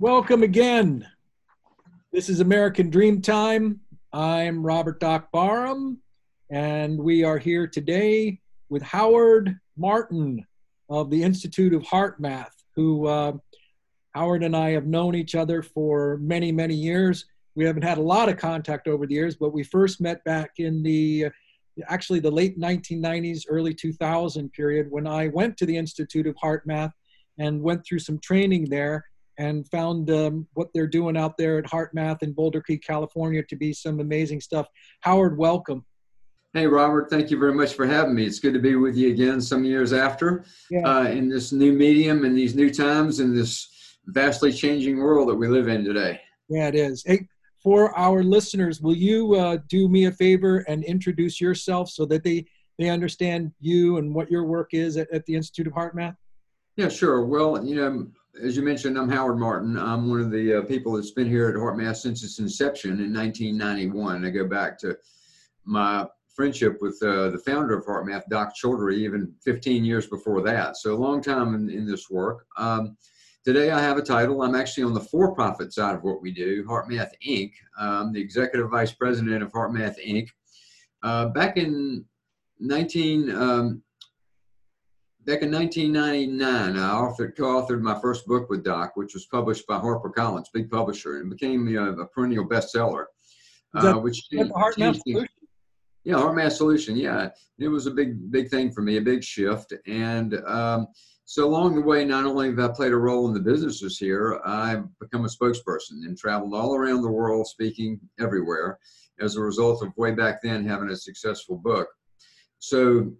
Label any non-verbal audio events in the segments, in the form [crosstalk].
Welcome again. This is American Dream Time. I'm Robert Doc Barham, and we are here today with Howard Martin of the Institute of HeartMath, who uh, Howard and I have known each other for many, many years. We haven't had a lot of contact over the years, but we first met back in the actually the late 1990s, early 2000 period when I went to the Institute of HeartMath and went through some training there and found um, what they're doing out there at HeartMath in Boulder Creek, California to be some amazing stuff. Howard, welcome. Hey, Robert, thank you very much for having me. It's good to be with you again some years after yeah. uh, in this new medium and these new times in this vastly changing world that we live in today. Yeah, it is. Hey, for our listeners, will you uh, do me a favor and introduce yourself so that they, they understand you and what your work is at, at the Institute of HeartMath? Yeah, sure. Well, you know, as you mentioned, I'm Howard Martin. I'm one of the uh, people that's been here at HeartMath since its inception in 1991. I go back to my friendship with uh, the founder of HeartMath, Doc Childre, even 15 years before that. So a long time in, in this work. Um, today I have a title. I'm actually on the for-profit side of what we do, HeartMath Inc. Um, the executive vice president of HeartMath Inc. Uh, back in 19, um, back in 1999, I authored, co-authored my first book with Doc, which was published by HarperCollins, big publisher, and became know, a perennial bestseller. Uh, which changed, HeartMath solution? Yeah, HeartMath solution. Yeah, it was a big, big thing for me, a big shift. And um, so along the way, not only have I played a role in the businesses here, I've become a spokesperson and traveled all around the world, speaking everywhere, as a result of way back then having a successful book. So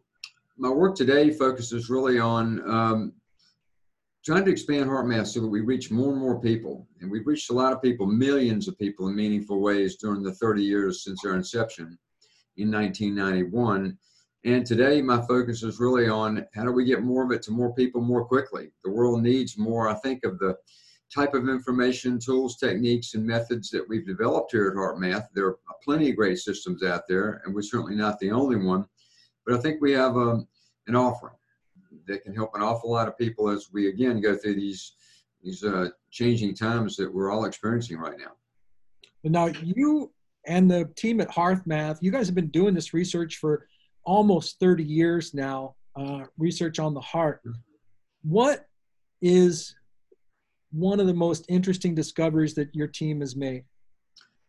my work today focuses really on um, trying to expand HeartMath so that we reach more and more people. And we've reached a lot of people, millions of people in meaningful ways during the 30 years since our inception in 1991. And today, my focus is really on how do we get more of it to more people more quickly. The world needs more, I think, of the type of information, tools, techniques, and methods that we've developed here at HeartMath. There are plenty of great systems out there, and we're certainly not the only one. But I think we have um, an offering that can help an awful lot of people as we again go through these these uh, changing times that we're all experiencing right now. Now, you and the team at HeartMath, you guys have been doing this research for almost 30 years now, uh, research on the heart. What is one of the most interesting discoveries that your team has made?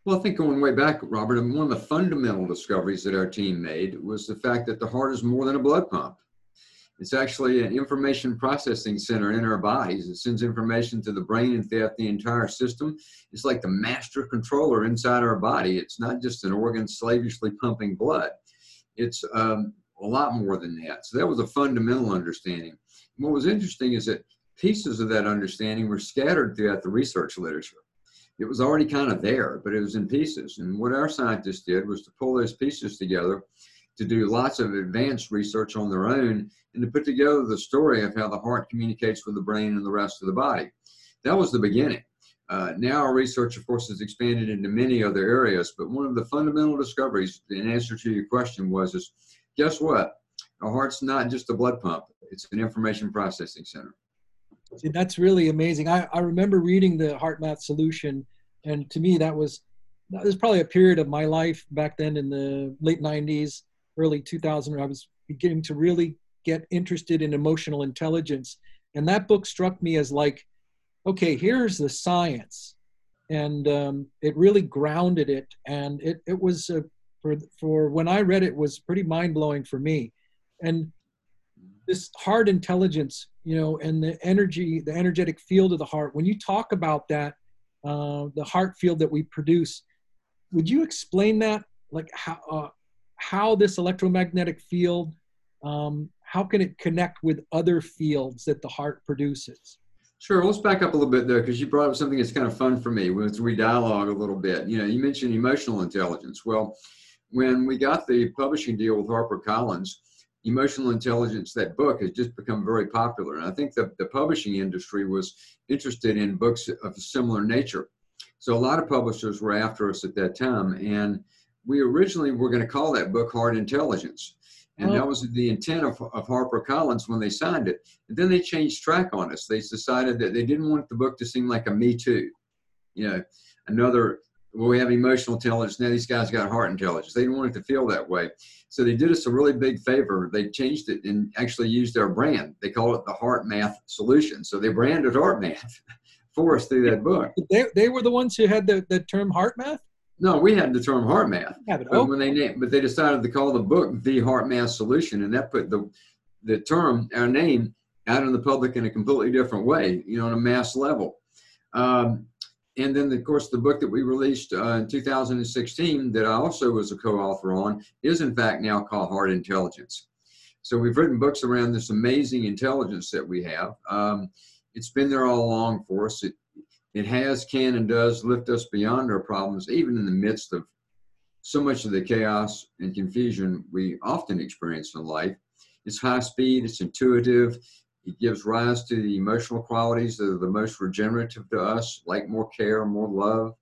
Well, I think going way back, Robert, one of the fundamental discoveries that our team made was the fact that the heart is more than a blood pump. It's actually an information processing center in our bodies. It sends information to the brain and throughout the entire system. It's like the master controller inside our body. It's not just an organ slavishly pumping blood. It's um, a lot more than that. So that was a fundamental understanding. And what was interesting is that pieces of that understanding were scattered throughout the research literature it was already kind of there, but it was in pieces. And what our scientists did was to pull those pieces together to do lots of advanced research on their own and to put together the story of how the heart communicates with the brain and the rest of the body. That was the beginning. Uh, now our research, of course, has expanded into many other areas, but one of the fundamental discoveries in answer to your question was is, guess what? Our heart's not just a blood pump. It's an information processing center. See, that's really amazing. I, I remember reading the heart math solution, and to me, that was that was probably a period of my life back then in the late 90s, early 2000, I was beginning to really get interested in emotional intelligence. And that book struck me as like, okay, here's the science. And um, it really grounded it. And it, it was, uh, for, for when I read it, was pretty mind blowing for me. And this heart intelligence, you know, and the energy, the energetic field of the heart. When you talk about that, uh, the heart field that we produce, would you explain that? Like how uh, how this electromagnetic field, um, how can it connect with other fields that the heart produces? Sure. Let's back up a little bit there because you brought up something that's kind of fun for me. Once we dialogue a little bit, you know, you mentioned emotional intelligence. Well, when we got the publishing deal with HarperCollins, emotional intelligence, that book has just become very popular. And I think the, the publishing industry was interested in books of a similar nature. So a lot of publishers were after us at that time. And we originally were going to call that book Heart Intelligence. And Oh. that was the intent of, of HarperCollins when they signed it. And then they changed track on us. They decided that they didn't want the book to seem like a Me Too. You know, another, well, we have emotional intelligence. Now these guys got heart intelligence. They didn't want it to feel that way. So they did us a really big favor. They changed it and actually used our brand. They call it the Heart Math Solution. So they branded Heart Math [laughs] for us through that book. They, they were the ones who had the, the term heart math? No, we had the term Heart Math. Have it. But Oh, when they named, but they decided to call the book the Heart Math Solution, and that put the the term, our name, out in the public in a completely different way, you know, on a mass level. Um, and then, of course, the book that we released uh, in 2016, that I also was a co-author on, is in fact now called Heart Intelligence. So we've written books around this amazing intelligence that we have. Um, it's been there all along for us. It, it has, can, and does lift us beyond our problems, even in the midst of so much of the chaos and confusion we often experience in life. It's high speed, it's intuitive, it gives rise to the emotional qualities that are the most regenerative to us, like more care, more love,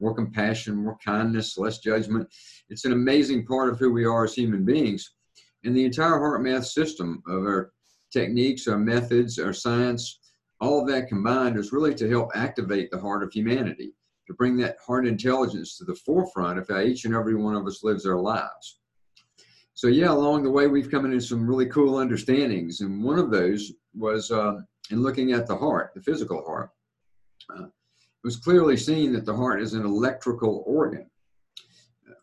more compassion, more kindness, less judgment. It's an amazing part of who we are as human beings. And the entire heart math system of our techniques, our methods, our science, all of that combined is really to help activate the heart of humanity, to bring that heart intelligence to the forefront of how each and every one of us lives our lives. So, yeah, along the way, we've come into some really cool understandings. And one of those was uh, in looking at the heart, the physical heart. Uh, it was clearly seen that the heart is an electrical organ.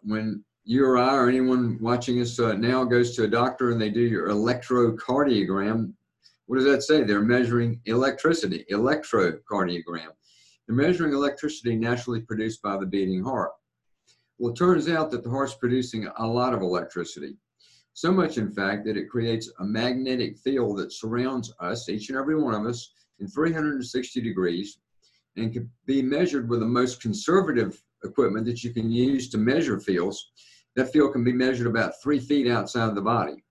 When you or I or anyone watching us uh, now goes to a doctor and they do your electrocardiogram, what does that say? They're measuring electricity, electrocardiogram. They're measuring electricity naturally produced by the beating heart. Well, it turns out that the heart's producing a lot of electricity. So much, in fact, that it creates a magnetic field that surrounds us, each and every one of us, in 360 degrees and can be measured with the most conservative equipment that you can use to measure fields. That field can be measured about three feet outside of the body.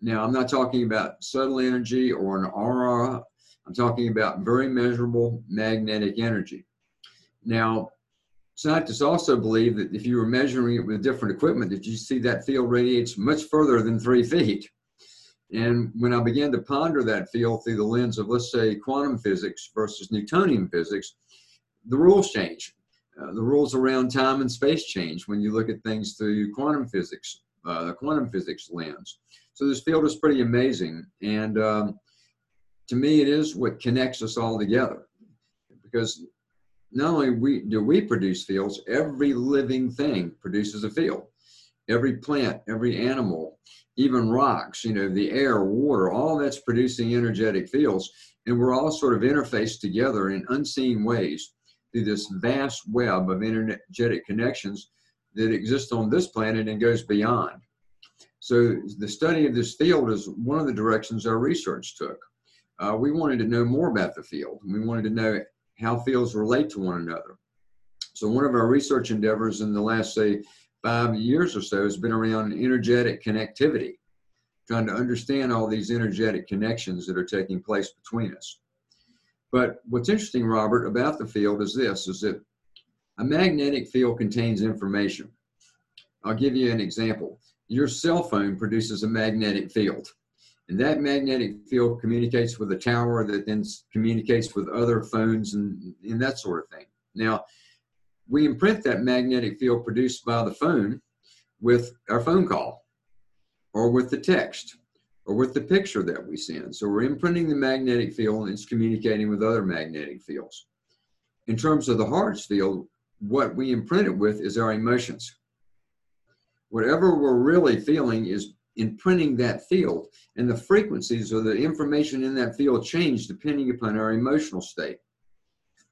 Now, I'm not talking about subtle energy or an aura. I'm talking about very measurable magnetic energy. Now, scientists also believe that if you were measuring it with different equipment, that you see that field radiates much further than three feet. And when I began to ponder that field through the lens of, let's say, quantum physics versus Newtonian physics, the rules change. Uh, the rules around time and space change when you look at things through quantum physics, uh, the quantum physics lens. So this field is pretty amazing. And um, to me, it is what connects us all together. Because not only we, do we produce fields, every living thing produces a field. Every plant, every animal, even rocks, you know, the air, water, all that's producing energetic fields. And we're all sort of interfaced together in unseen ways through this vast web of energetic connections that exist on this planet and goes beyond. So the study of this field is one of the directions our research took. Uh, we wanted to know more about the field. We wanted to know how fields relate to one another. So one of our research endeavors in the last, say, five years or so has been around energetic connectivity, trying to understand all these energetic connections that are taking place between us. But what's interesting, Robert, about the field is this, is that a magnetic field contains information. I'll give you an example. Your cell phone produces a magnetic field. And that magnetic field communicates with a tower that then communicates with other phones and, and that sort of thing. Now, we imprint that magnetic field produced by the phone with our phone call or with the text or with the picture that we send. So we're imprinting the magnetic field and it's communicating with other magnetic fields. In terms of the heart's field, what we imprint it with is our emotions. Whatever we're really feeling is imprinting that field, and the frequencies or the information in that field change depending upon our emotional state.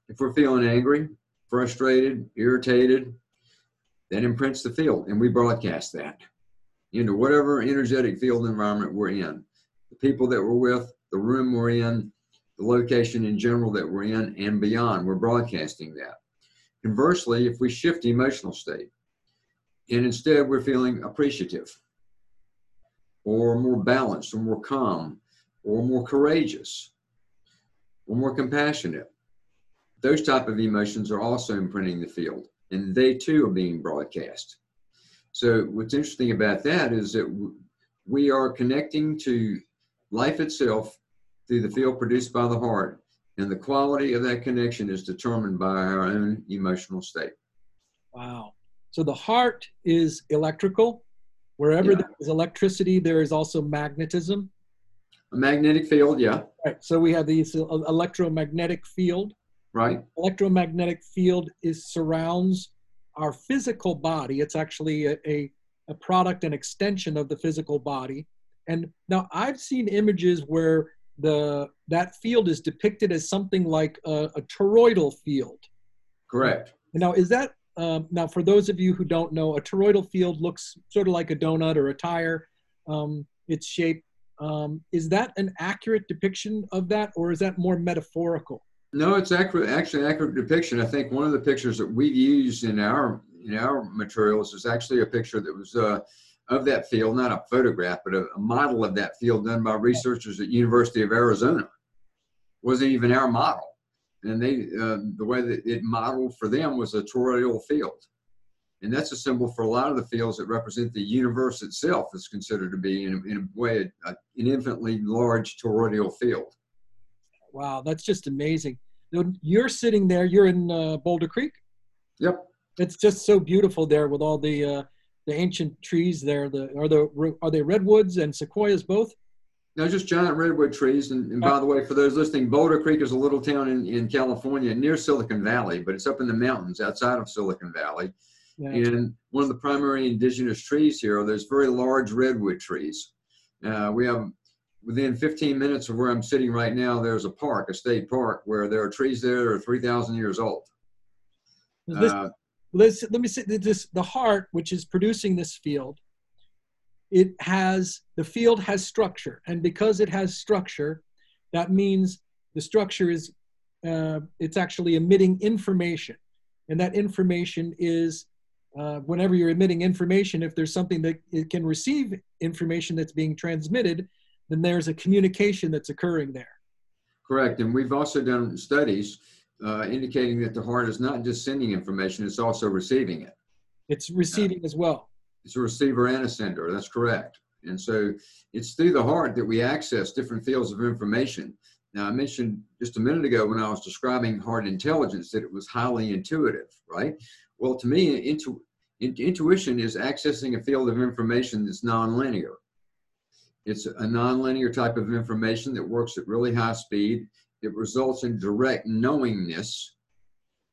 If we're feeling angry, frustrated, irritated, that imprints the field, and we broadcast that into whatever energetic field environment we're in. The people that we're with, the room we're in, the location in general that we're in, and beyond, we're broadcasting that. Conversely, if we shift the emotional state, and instead we're feeling appreciative, or more balanced, or more calm, or more courageous, or more compassionate, those type of emotions are also imprinting the field, and they too are being broadcast. So what's interesting about that is that we are connecting to life itself through the field produced by the heart, and the quality of that connection is determined by our own emotional state. Wow. So the heart is electrical. Wherever Yeah. there is electricity, there is also magnetism. A magnetic field, yeah, Right. So we have these electromagnetic field. right? Electromagnetic field is surrounds our physical body. It's actually a, a, a product and extension of the physical body. And now I've seen images where the that field is depicted as something like a, a toroidal field. Correct. Now, is that um, now for those of you who don't know, a toroidal field looks sort of like a donut or a tire. Um, its shape. Um, is that an accurate depiction of that, or is that more metaphorical? No, it's accurate, actually an accurate depiction. I think one of the pictures that we've used in our in our materials is actually a picture that was uh, of that field, not a photograph, but a, a model of that field done by researchers at University of Arizona. Wasn't even our model, and they uh, the way that it modeled for them was a toroidal field, and that's a symbol for a lot of the fields that represent the universe itself is considered to be in, a- in a way a, an infinitely large toroidal field. Wow, that's just amazing. You're sitting there. You're in uh, Boulder Creek. Yep. It's just so beautiful there with all the uh, the ancient trees there. The are the are they redwoods and sequoias both? No, just giant redwood trees. And, and by the way, for those listening, Boulder Creek is a little town in, in California near Silicon Valley, but it's up in the mountains outside of Silicon Valley. Yeah. And one of the primary indigenous trees here are those very large redwood trees. Uh, we have within 15 minutes of where I'm sitting right now, there's a park, a state park, where there are trees there that are 3,000 years old. This- Uh, let's let me say this the heart which is producing this field it has the field has structure and because it has structure that means the structure is uh, it's actually emitting information and that information is uh, whenever you're emitting information if there's something that it can receive information that's being transmitted then there's a communication that's occurring there correct. And we've also done studies uh, indicating that the heart is not just sending information, it's also receiving it. it's receiving as well It's a receiver and a sender. That's correct. And so it's through the heart that we access different fields of information. Now, I mentioned just a minute ago when I was describing heart intelligence that it was highly intuitive, right? Well, to me, intu- in- intuition is accessing a field of information that's nonlinear. It's a nonlinear type of information that works at really high speed. It results in direct knowingness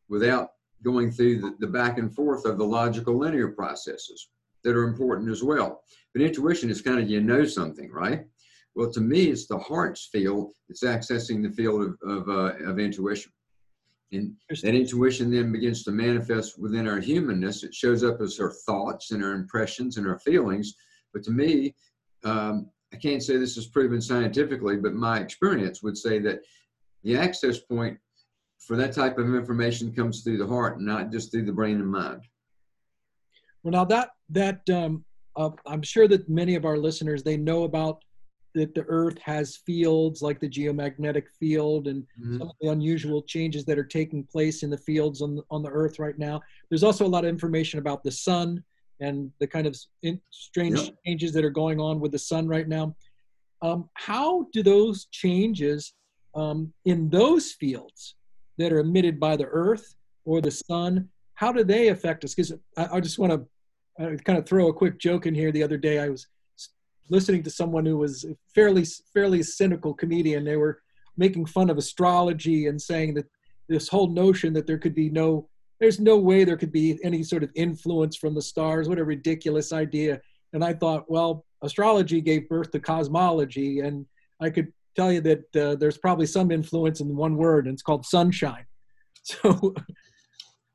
without going through the, the back and forth of the logical linear processes that are important as well. But intuition is kind of you know something, right? Well, to me, it's the heart's field that's accessing the field of, of, uh, of intuition. And that intuition then begins to manifest within our humanness. It shows up as our thoughts and our impressions and our feelings. But to me, um, I can't say this is proven scientifically, but my experience would say that the access point for that type of information comes through the heart, not just through the brain and mind. Well, now that that um, uh, I'm sure that many of our listeners they know about that the Earth has fields like the geomagnetic field and Mhm. some of the unusual changes that are taking place in the fields on the, on the Earth right now. There's also a lot of information about the sun and the kind of in, strange Yep. changes that are going on with the sun right now. Um, how do those changes um, in those fields that are emitted by the Earth or the sun, how do they affect us? Because I, I just want to uh, kind of throw a quick joke in here. The other day, I was listening to someone who was a fairly fairly cynical comedian. They were making fun of astrology and saying that this whole notion that there could be no there's no way there could be any sort of influence from the stars. What a ridiculous idea! And I thought, well, astrology gave birth to cosmology, and I could tell you that uh, there's probably some influence in one word, and it's called sunshine. [laughs] So,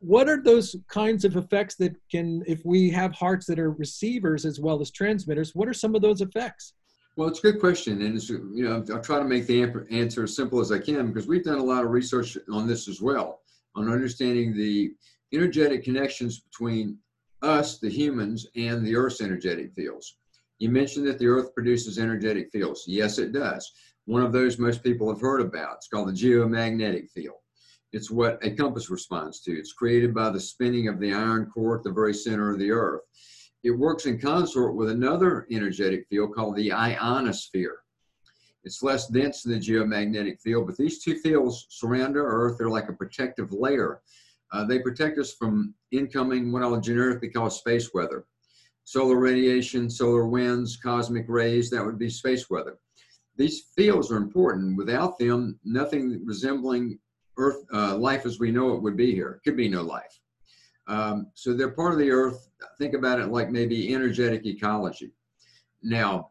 what are those kinds of effects that can, if we have hearts that are receivers as well as transmitters, what are some of those effects? Well, it's a good question, and it's, you know I'll try to make the answer as simple as I can because we've done a lot of research on this as well, on understanding the energetic connections between us, the humans, and the Earth's energetic fields. You mentioned that the Earth produces energetic fields. Yes, it does. One of those most people have heard about. It's called the geomagnetic field. It's what a compass responds to. It's created by the spinning of the iron core at the very center of the Earth. it works in consort with another energetic field called the ionosphere. It's less dense than the geomagnetic field, but these two fields surround our Earth. They're like a protective layer. Uh, they protect us from incoming, what I'll generically call space weather. Solar radiation, solar winds, cosmic rays, that would be space weather. These fields are important. Without them, nothing resembling Earth uh, life as we know it would be here. Could be no life. Um, so they're part of the Earth. Think about it like maybe energetic ecology. Now,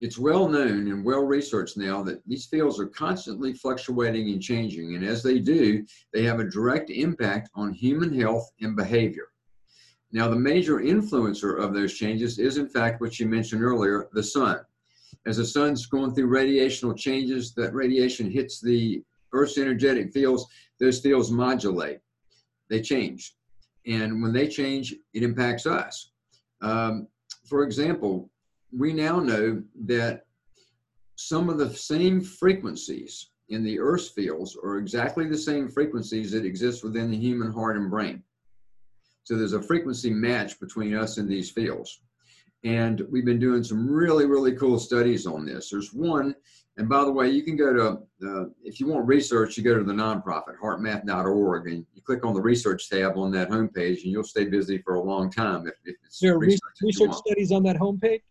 it's well known and well researched now that these fields are constantly fluctuating and changing. And as they do, they have a direct impact on human health and behavior. Now, the major influencer of those changes is, in fact, what you mentioned earlier the sun. As the sun's going through radiational changes, that radiation hits the Earth's energetic fields, those fields modulate, they change. And when they change, it impacts us. Um, for example, we now know that some of the same frequencies in the Earth's fields are exactly the same frequencies that exist within the human heart and brain. So there's a frequency match between us and these fields. And we've been doing some really, really cool studies on this. There's one, and by the way, you can go to, uh, if you want research, you go to the nonprofit, heartmath.org, and you click on the research tab on that homepage, and you'll stay busy for a long time if, if it's there are research, research studies on that homepage?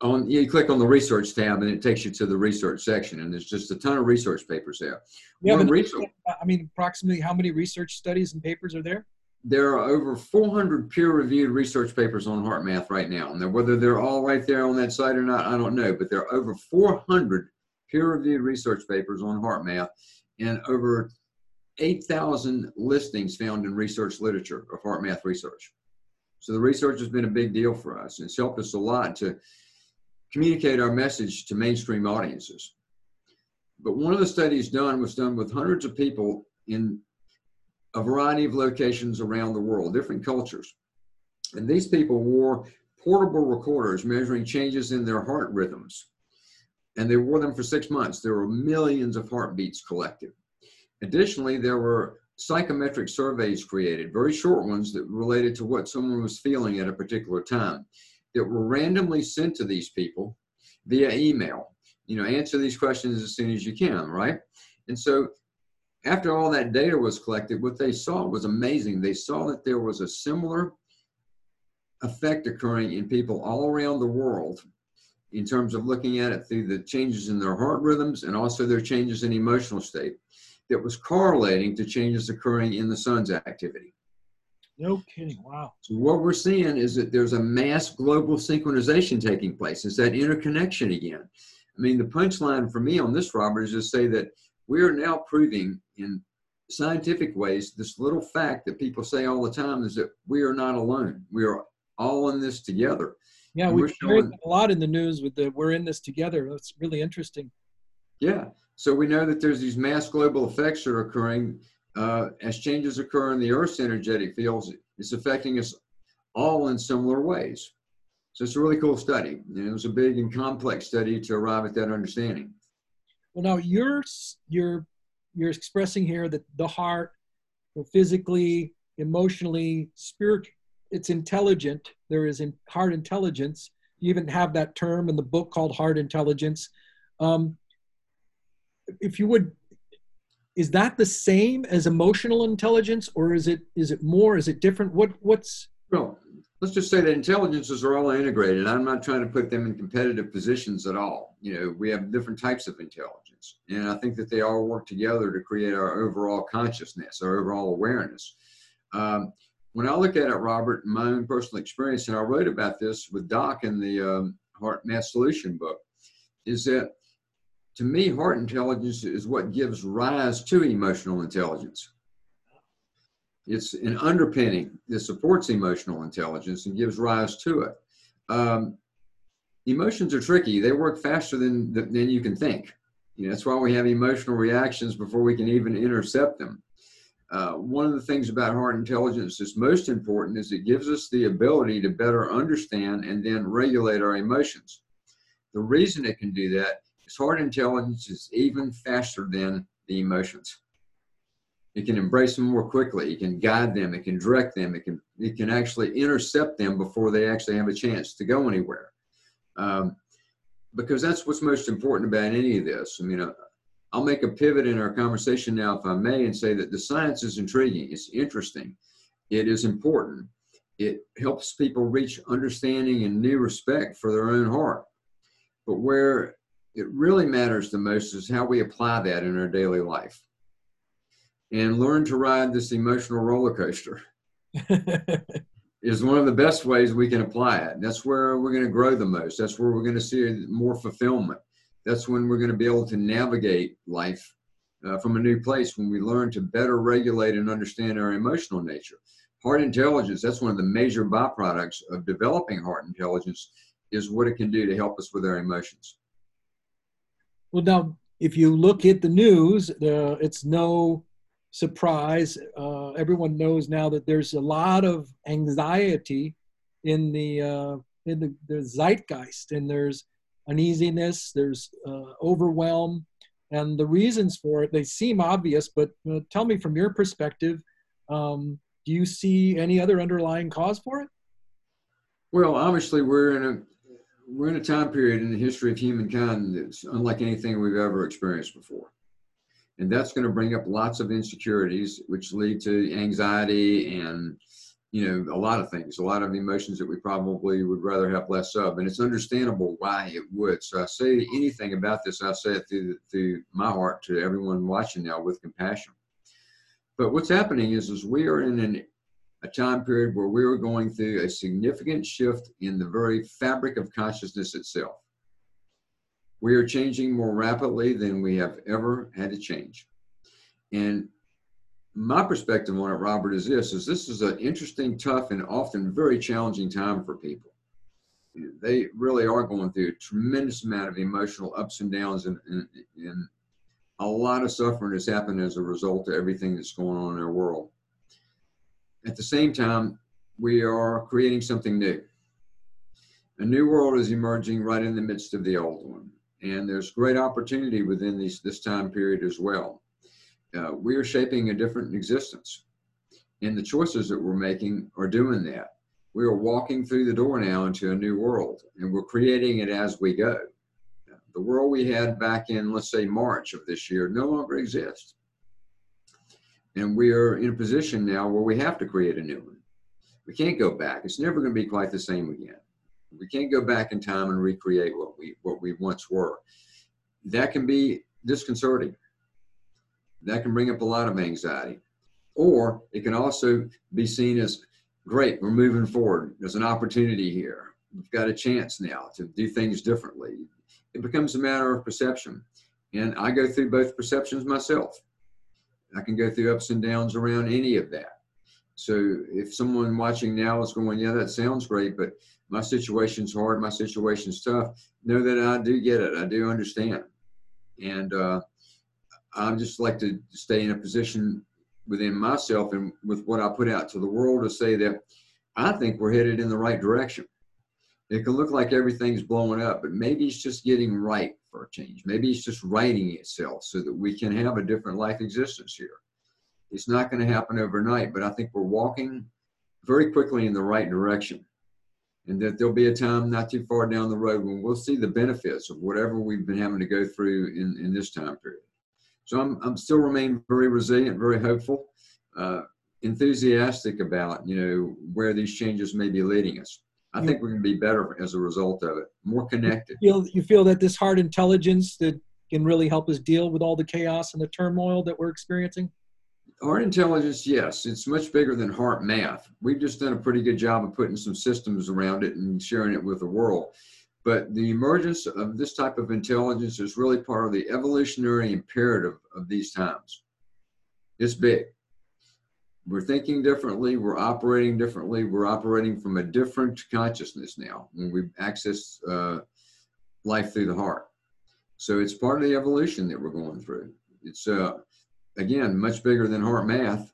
on you click on the research tab and it takes you to the research section and there's just a ton of research papers there. Yeah, research, i mean approximately how many research studies and papers are there there are over 400 peer-reviewed research papers on HeartMath right now. And whether they're all right there on that site or not i don't know but there are over 400 peer-reviewed research papers on HeartMath and over 8000 listings found in research literature of HeartMath research. So the research has been a big deal for us. It's helped us a lot to communicate our message to mainstream audiences. But one of the studies done was done with hundreds of people in a variety of locations around the world, different cultures. And these people wore portable recorders measuring changes in their heart rhythms. And they wore them for six months. There were millions of heartbeats collected. Additionally, there were psychometric surveys created, very short ones that related to what someone was feeling at a particular time that were randomly sent to these people via email. You know, answer these questions as soon as you can, right? And so after all that data was collected, what they saw was amazing. They saw that there was a similar effect occurring in people all around the world in terms of looking at it through the changes in their heart rhythms and also their changes in emotional state that was correlating to changes occurring in the sun's activity. No kidding. Wow. So what we're seeing is that there's a mass global synchronization taking place. It's that interconnection again. I mean, the punchline for me on this, Robert, is to say that we are now proving in scientific ways this little fact that people say all the time is that we are not alone. We are all in this together. Yeah, we heard a lot in the news with the "we're in this together." That's really interesting. Yeah, so we know that there's these mass global effects that are occurring uh, as changes occur in the Earth's energetic fields, it's affecting us all in similar ways. So it's a really cool study. And it was a big and complex study to arrive at that understanding. Well, now you're you're you're expressing here that the heart, physically, emotionally, spirit, it's intelligent. There is in heart intelligence. You even have that term in the book called Heart Intelligence. Um, if you would is that the same as emotional intelligence or is it is it more is it different what what's well let's just say that intelligences are all integrated. I'm not trying to put them in competitive positions at all. You know we have different types of intelligence and i think that they all work together to create our overall consciousness our overall awareness. Um, when i look at it robert my own personal experience and i wrote about this with doc in the um, HeartMath solution book is that to me, heart intelligence is what gives rise to emotional intelligence. It's an underpinning that supports emotional intelligence and gives rise to it. Um, emotions are tricky. They work faster than, than you can think. You know, that's why we have emotional reactions before we can even intercept them. Uh, one of the things about heart intelligence that's most important is it gives us the ability to better understand and then regulate our emotions. The reason it can do that is Heart intelligence is even faster than the emotions. It can embrace them more quickly. It can guide them. It can direct them. It can it can actually intercept them before they actually have a chance to go anywhere. Um, because that's what's most important about any of this. I mean, uh, I'll make a pivot in our conversation now, if I may, and say that the science is intriguing. It's interesting. It is important. It helps people reach understanding and new respect for their own heart. But where it really matters the most is how we apply that in our daily life and learn to ride this emotional roller coaster [laughs] is one of the best ways we can apply it. That's where we're going to grow the most. That's where we're going to see more fulfillment. That's when we're going to be able to navigate life uh, from a new place when we learn to better regulate and understand our emotional nature. Heart intelligence, that's one of the major byproducts of developing heart intelligence, is what it can do to help us with our emotions. Well, now, if you look at the news, uh, it's no surprise. Uh, everyone knows now that there's a lot of anxiety in the uh, in the, the, zeitgeist, and there's uneasiness, there's uh, overwhelm, and the reasons for it they seem obvious. But tell me from your perspective, um, do you see any other underlying cause for it? Well, obviously, we're in a we're in a time period in the history of humankind that's unlike anything we've ever experienced before and that's going to bring up lots of insecurities which lead to anxiety and you know a lot of things a lot of emotions that we probably would rather have less of. And it's understandable why it would. So i say anything about this i say it through, through my heart to everyone watching now with compassion. But what's happening is is we are in an, a time period where we are going through a significant shift in the very fabric of consciousness itself we are changing more rapidly than we have ever had to change. And my perspective on it, Robert, is this: is this is an interesting, tough, and often very challenging time for people. They really are going through a tremendous amount of emotional ups and downs, and, and, and a lot of suffering has happened as a result of everything that's going on in our world. At the same time, we are creating something new. A new world is emerging right in the midst of the old one and there's great opportunity within these, this time period as well. Uh, we are shaping a different existence, and the choices that we're making are doing that. We are walking through the door now into a new world, and we're creating it as we go. The world we had back in, let's say, March of this year no longer exists. And we are in a position now where we have to create a new one. We can't go back. It's never going to be quite the same again. We can't go back in time and recreate what we what we once were. That can be disconcerting. That can bring up a lot of anxiety. Or it can also be seen as great, we're moving forward. There's an opportunity here. We've got a chance now to do things differently. It becomes a matter of perception. And I go through both perceptions myself. I can go through ups and downs around any of that. So if someone watching now is going, yeah, that sounds great, but my situation's hard, my situation's tough, know that I do get it. I do understand. And uh, I just like to stay in a position within myself and with what I put out to the world to say that I think we're headed in the right direction. It can look like everything's blowing up, but maybe it's just getting right for a change. Maybe it's just righting itself so that we can have a different life existence here. It's not going to happen overnight, but I think we're walking very quickly in the right direction and that there'll be a time not too far down the road when we'll see the benefits of whatever we've been having to go through in, in this time period. So I'm, I'm still remain very resilient, very hopeful, uh, enthusiastic about, you know, where these changes may be leading us. I think we're going to be better as a result of it, more connected. You feel, you feel that this heart intelligence that can really help us deal with all the chaos and the turmoil that we're experiencing? Heart intelligence, yes, it's much bigger than heart math. We've just done a pretty good job of putting some systems around it and sharing it with the world. But the emergence of this type of intelligence is really part of the evolutionary imperative of these times. It's big. We're thinking differently, we're operating differently, we're operating from a different consciousness now when we access uh, life through the heart. So it's part of the evolution that we're going through. It's uh, again, much bigger than HeartMath.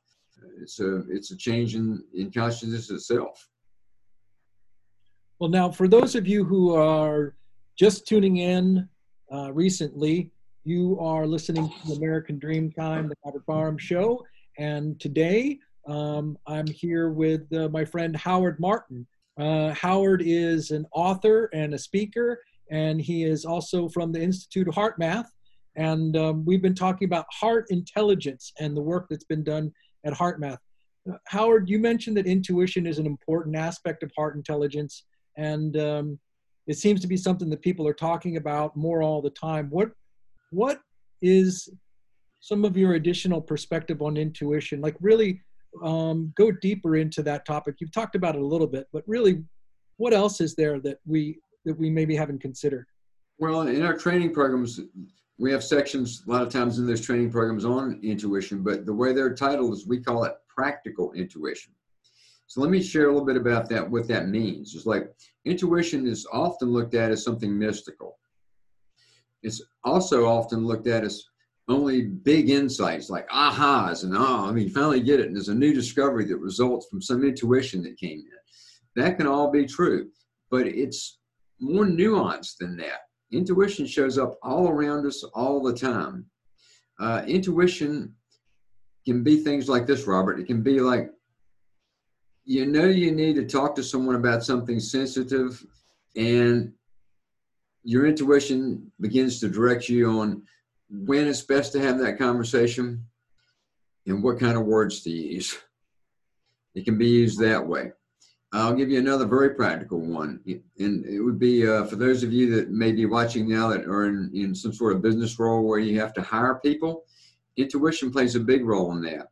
It's a it's a change in, in consciousness itself. Well, now for those of you who are just tuning in uh, recently, you are listening to the American Dream Time, the Robert Barham Show, And today, um, I'm here with uh, my friend Howard Martin. Uh, Howard is an author and a speaker, and he is also from the Institute of HeartMath. And um, we've been talking about heart intelligence and the work that's been done at HeartMath. Uh, Howard, you mentioned that intuition is an important aspect of heart intelligence, and um, it seems to be something that people are talking about more all the time. What what is some of your additional perspective on intuition? Like really um, go deeper into that topic. You've talked about it a little bit, but really, what else is there that we that we maybe haven't considered? Well, in our training programs, we have sections a lot of times in those training programs on intuition, but the way they're titled is we call it practical intuition. So let me share a little bit about that, what that means. It's like intuition is often looked at as something mystical. It's also often looked at as only big insights like ahas and oh, I mean, finally get it. And there's a new discovery that results from some intuition that came in. That can all be true, but it's more nuanced than that. Intuition shows up all around us all the time. Uh, intuition can be things like this, Robert. It can be like, you know, you need to talk to someone about something sensitive, and your intuition begins to direct you on when it's best to have that conversation and what kind of words to use. It can be used that way. I'll give you another very practical one. And it would be uh, for those of you that may be watching now that are in, in some sort of business role where you have to hire people, intuition plays a big role in that.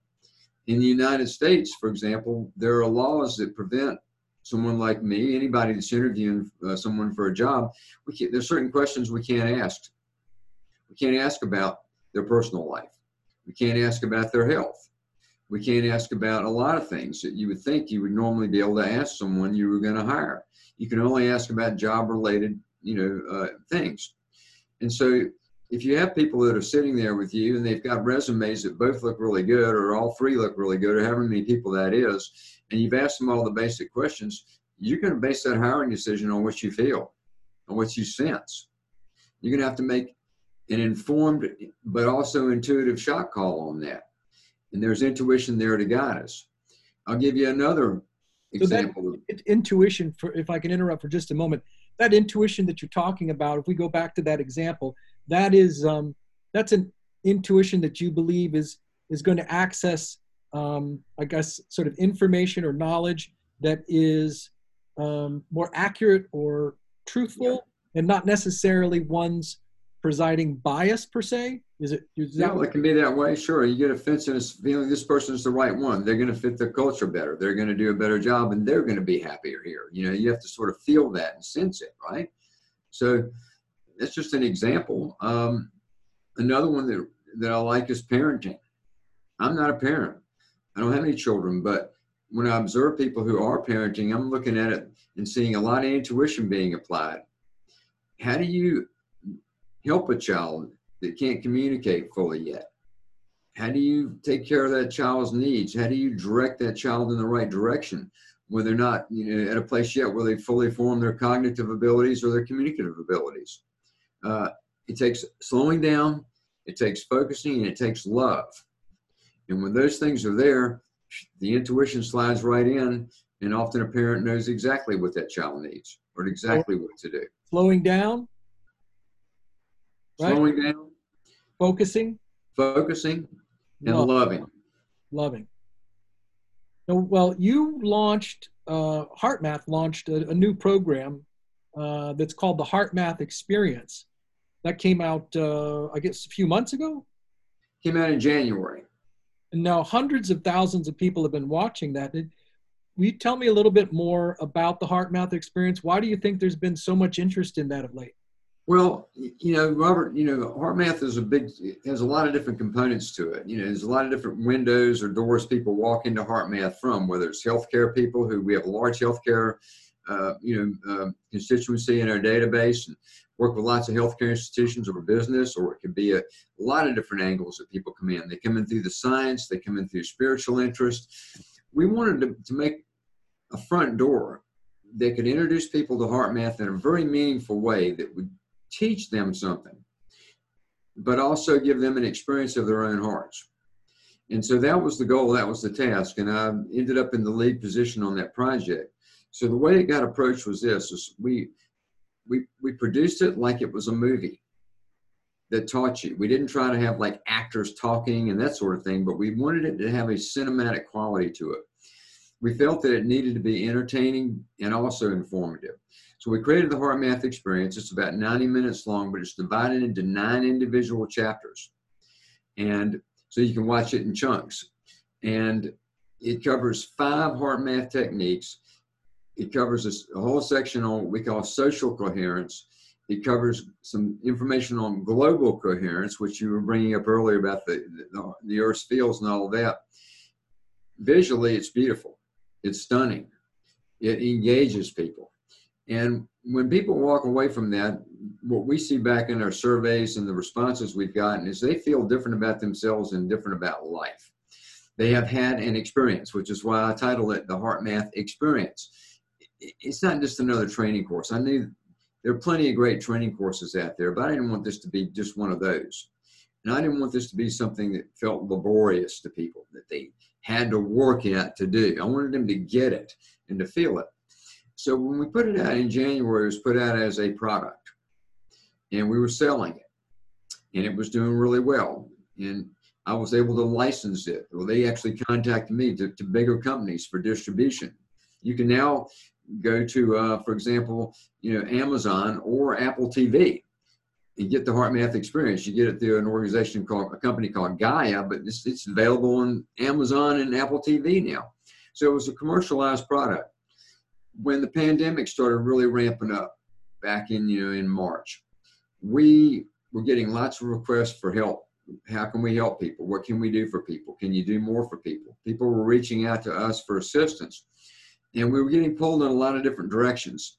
In the United States, for example, there are laws that prevent someone like me, anybody that's interviewing uh, someone for a job, we can, there's certain questions we can't ask we can't ask about their personal life. We can't ask about their health. We can't ask about a lot of things that you would think you would normally be able to ask someone you were going to hire. You can only ask about job related, you know, uh, things. And so if you have people that are sitting there with you and they've got resumes that both look really good or all three look really good or however many people that is, and you've asked them all the basic questions, you're going to base that hiring decision on what you feel, on what you sense. You're going to have to make an informed but also intuitive shot call on that. And there's intuition there to guide us. I'll give you another example. So that intuition, for if I can interrupt for just a moment, that intuition that you're talking about, if we go back to that example, that is um, that's an intuition that you believe is is going to access, um, I guess, sort of information or knowledge that is um, more accurate or truthful, yeah. and not necessarily one's presiding bias per se? Is it? Is yeah, it can be that way. Sure, you get a sense and a feeling this person is the right one. They're going to fit the culture better. They're going to do a better job, and they're going to be happier here. You know, you have to sort of feel that and sense it, right? So that's just an example. Um, another one that that I like is parenting. I'm not a parent. I don't have any children, but when I observe people who are parenting, I'm looking at it and seeing a lot of intuition being applied. How do you help a child that can't communicate fully yet? How do you take care of that child's needs? How do you direct that child in the right direction when they're not you know, at a place yet where they fully form their cognitive abilities or their communicative abilities? Uh, it takes slowing down, it takes focusing, and it takes love. And when those things are there, the intuition slides right in, and often a parent knows exactly what that child needs or exactly what to do. Slowing down, right? slowing down, focusing, focusing, and Love. loving. Loving. well, you launched, uh, HeartMath launched a, a new program uh, that's called the HeartMath Experience. That came out, uh, I guess, a few months ago? Came out in January. And now hundreds of thousands of people have been watching that. Did, Will you tell me a little bit more about the HeartMath Experience? Why do you think there's been so much interest in that of late? Well, you know, Robert, you know, HeartMath is a big, has a lot of different components to it. You know, there's a lot of different windows or doors people walk into HeartMath from, whether it's healthcare people who we have a large healthcare, uh, you know, uh, constituency in our database and work with lots of healthcare institutions or business, or it could be a, a lot of different angles that people come in. They come in through the science, they come in through spiritual interest. We wanted to, to make a front door that could introduce people to HeartMath in a very meaningful way that would teach them something, but also give them an experience of their own hearts. And so that was the goal, that was the task. And I ended up in the lead position on that project. So the way it got approached was this is we we we produced it like it was a movie that taught you. We didn't try to have like actors talking and that sort of thing, but we wanted it to have a cinematic quality to it. We felt that it needed to be entertaining and also informative. So we created the HeartMath experience. It's about 90 minutes long, but it's divided into nine individual chapters. And so you can watch it in chunks. And it covers five HeartMath techniques. It covers a whole section on what we call social coherence. It covers some information on global coherence, which you were bringing up earlier about the, the, the Earth's fields and all of that. Visually, it's beautiful. It's stunning. It engages people. And when people walk away from that, what we see back in our surveys and the responses we've gotten is they feel different about themselves and different about life. They have had an experience, which is why I titled it the HeartMath Experience. It's not just another training course. I knew there are plenty of great training courses out there, but I didn't want this to be just one of those. And I didn't want this to be something that felt laborious to people, that they had to work at to do. I wanted them to get it and to feel it. So when we put it out in January, it was put out as a product, and we were selling it, and it was doing really well. And I was able to license it. Well, they actually contacted me to, to bigger companies for distribution. You can now go to, uh, for example, you know, Amazon or Apple TV and get the HeartMath experience. You get it through an organization called a company called Gaia, but it's, it's available on Amazon and Apple TV now. So it was a commercialized product when the pandemic started really ramping up back in you know in March, we were getting lots of requests for help. How can we help people? What can we do for people? Can you do more for people? People were reaching out to us for assistance, and we were getting pulled in a lot of different directions.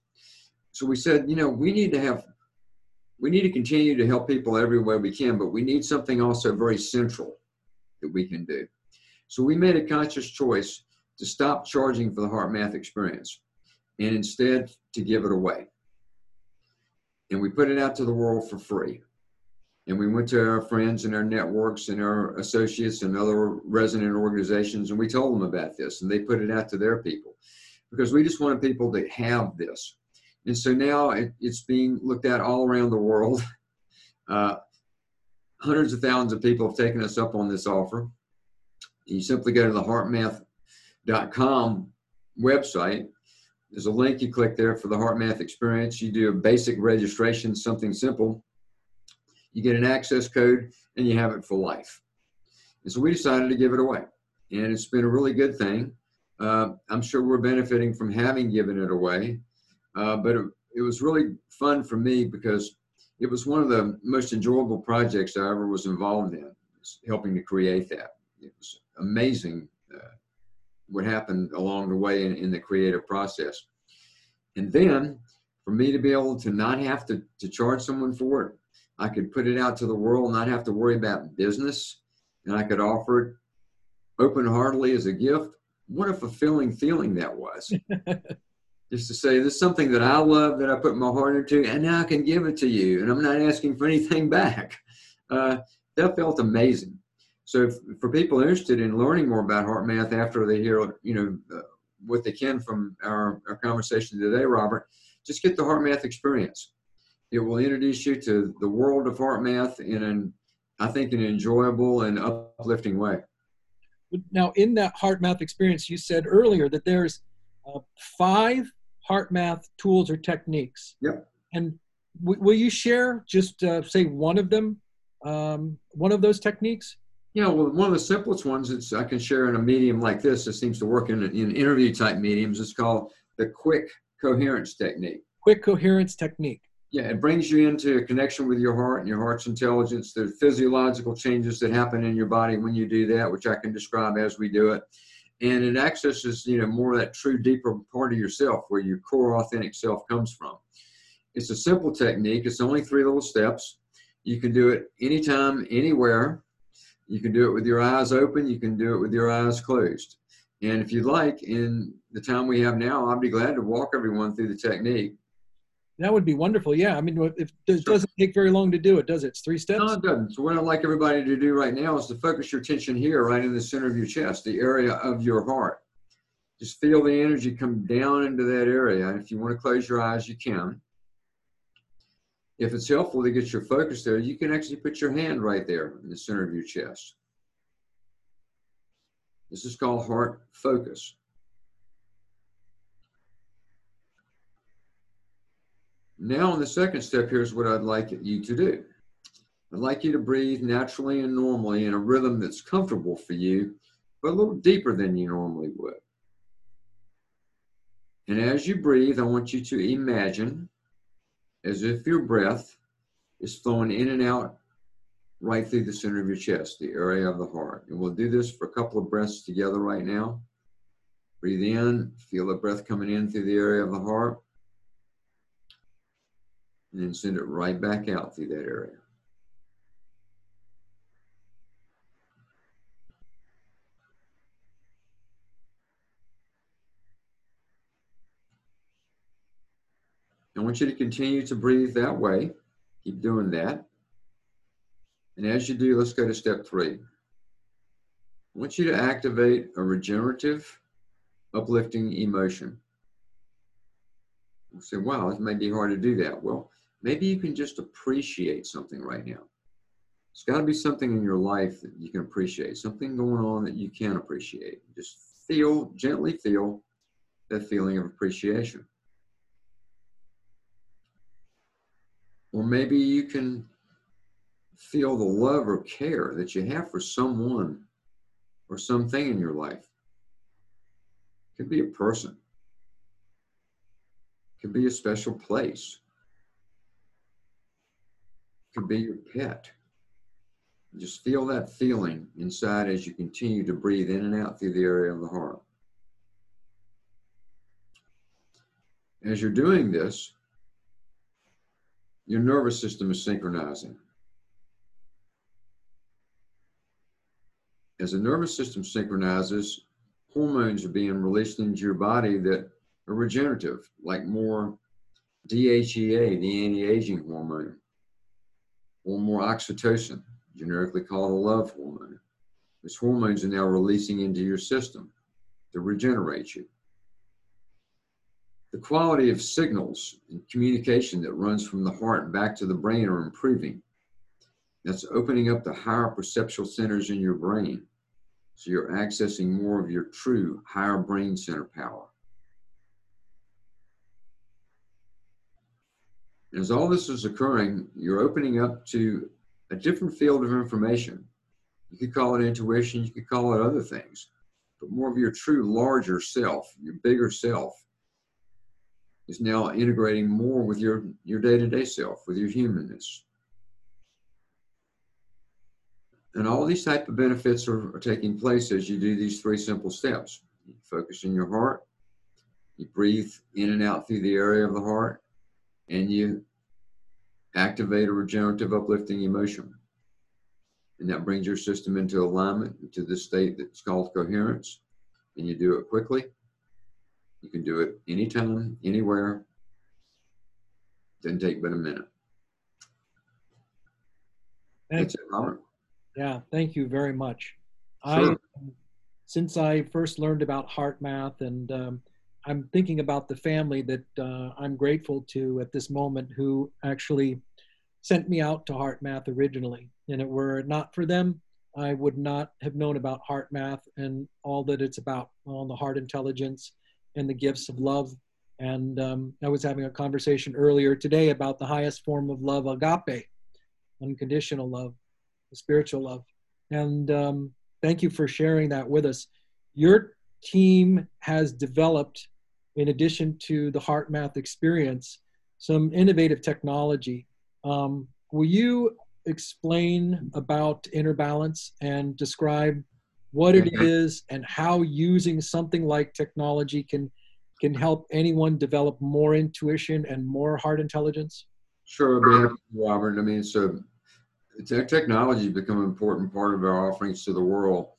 So we said, you know, we need to have, we need to continue to help people every way we can, but we need something also very central that we can do. So we made a conscious choice to stop charging for the HeartMath experience and instead to give it away. And we put it out to the world for free. And we went to our friends and our networks and our associates and other resident organizations and we told them about this and they put it out to their people because we just wanted people to have this. And so now it, it's being looked at all around the world. [laughs] Uh, hundreds of thousands of people have taken us up on this offer. You simply go to the heartmath.com website there's a link you click there for the HeartMath experience. You do a basic registration, something simple. You get an access code and you have it for life. And so we decided to give it away. And it's been a really good thing. Uh, I'm sure we're benefiting from having given it away. Uh, but it, it was really fun for me because it was one of the most enjoyable projects I ever was involved in, helping to create that. It was amazing what happened along the way in, in the creative process. And then for me to be able to not have to, to charge someone for it, I could put it out to the world, not have to worry about business, and I could offer it open heartedly as a gift. What a fulfilling feeling that was. [laughs] Just to say, this is something that I love, that I put my heart into, and now I can give it to you, and I'm not asking for anything back. Uh, that felt amazing. So if, for people interested in learning more about HeartMath after they hear, you know, uh, what they can from our, our conversation today, Robert, just get the HeartMath experience. It will introduce you to the world of HeartMath in an, I think, an enjoyable and uplifting way. Now, in that HeartMath experience, you said earlier that there's uh, five HeartMath tools or techniques. Yep. And w- will you share just uh, say one of them, um, one of those techniques? Yeah, well, one of the simplest ones that I can share in a medium like this. that seems to work in, in interview type mediums. is called the quick coherence technique. Quick coherence technique. Yeah, it brings you into a connection with your heart and your heart's intelligence. The physiological changes that happen in your body when you do that, which I can describe as we do it. And it accesses, you know, more of that true, deeper part of yourself where your core authentic self comes from. It's a simple technique. It's only three little steps. You can do it anytime, anywhere you can do it with your eyes open, you can do it with your eyes closed. And if you'd like, in the time we have now, I'd be glad to walk everyone through the technique. That would be wonderful. Yeah. I mean, if, it doesn't take very long to do it, does it? It's three steps? No, it doesn't. So, what I'd like everybody to do right now is to focus your attention here, right in the center of your chest, the area of your heart. Just feel the energy come down into that area. If you want to close your eyes, you can. If it's helpful to get your focus there, you can actually put your hand right there in the center of your chest. This is called heart focus. Now, on the second step, here's what I'd like you to do. I'd like you to breathe naturally and normally in a rhythm that's comfortable for you, but a little deeper than you normally would. And as you breathe, I want you to imagine as if your breath is flowing in and out right through the center of your chest, the area of the heart. And we'll do this for a couple of breaths together right now. Breathe in, feel the breath coming in through the area of the heart and then send it right back out through that area. Want you to continue to breathe that way. Keep doing that. And as you do, let's go to step three. I want you to activate a regenerative, uplifting emotion. You say, wow, it may be hard to do that. Well, maybe you can just appreciate something right now. It's got to be something in your life that you can appreciate, something going on that you can appreciate. Just feel, gently feel that feeling of appreciation. Or maybe you can feel the love or care that you have for someone or something in your life. It could be a person, it could be a special place it could be your pet. Just feel that feeling inside as you continue to breathe in and out through the area of the heart. As you're doing this, your nervous system is synchronizing. As the nervous system synchronizes, hormones are being released into your body that are regenerative, like more DHEA, the anti aging hormone or more oxytocin, generically called a love hormone. These hormones are now releasing into your system to regenerate you. The quality of signals and communication that runs from the heart back to the brain are improving. That's opening up the higher perceptual centers in your brain. So you're accessing more of your true higher brain center power. As all this is occurring, you're opening up to a different field of information. You could call it intuition, you could call it other things, but more of your true larger self, your bigger self, is now integrating more with your, your day-to-day self, with your humanness. And all these type of benefits are, are taking place as you do these three simple steps. You focus in your heart, you breathe in and out through the area of the heart, and you activate a regenerative uplifting emotion. And that brings your system into alignment, into this state that's called coherence. And you do it quickly. You can do it anytime, anywhere. Doesn't take but a minute. Thank you. Robert. Yeah, thank you very much. Sure. I, since I first learned about HeartMath and um, I'm thinking about the family that uh, I'm grateful to at this moment who actually sent me out to HeartMath originally. And it were not for them, I would not have known about HeartMath and all that it's about, on the heart intelligence and the gifts of love. And um, I was having a conversation earlier today about the highest form of love, agape, unconditional love, spiritual love. And um, thank you for sharing that with us. Your team has developed in addition to the HeartMath experience, some innovative technology. Um, will you explain about inner balance and describe what it mm-hmm. is and how using something like technology can can help anyone develop more intuition and more heart intelligence? Sure, Robert. I mean, so technology has become an important part of our offerings to the world.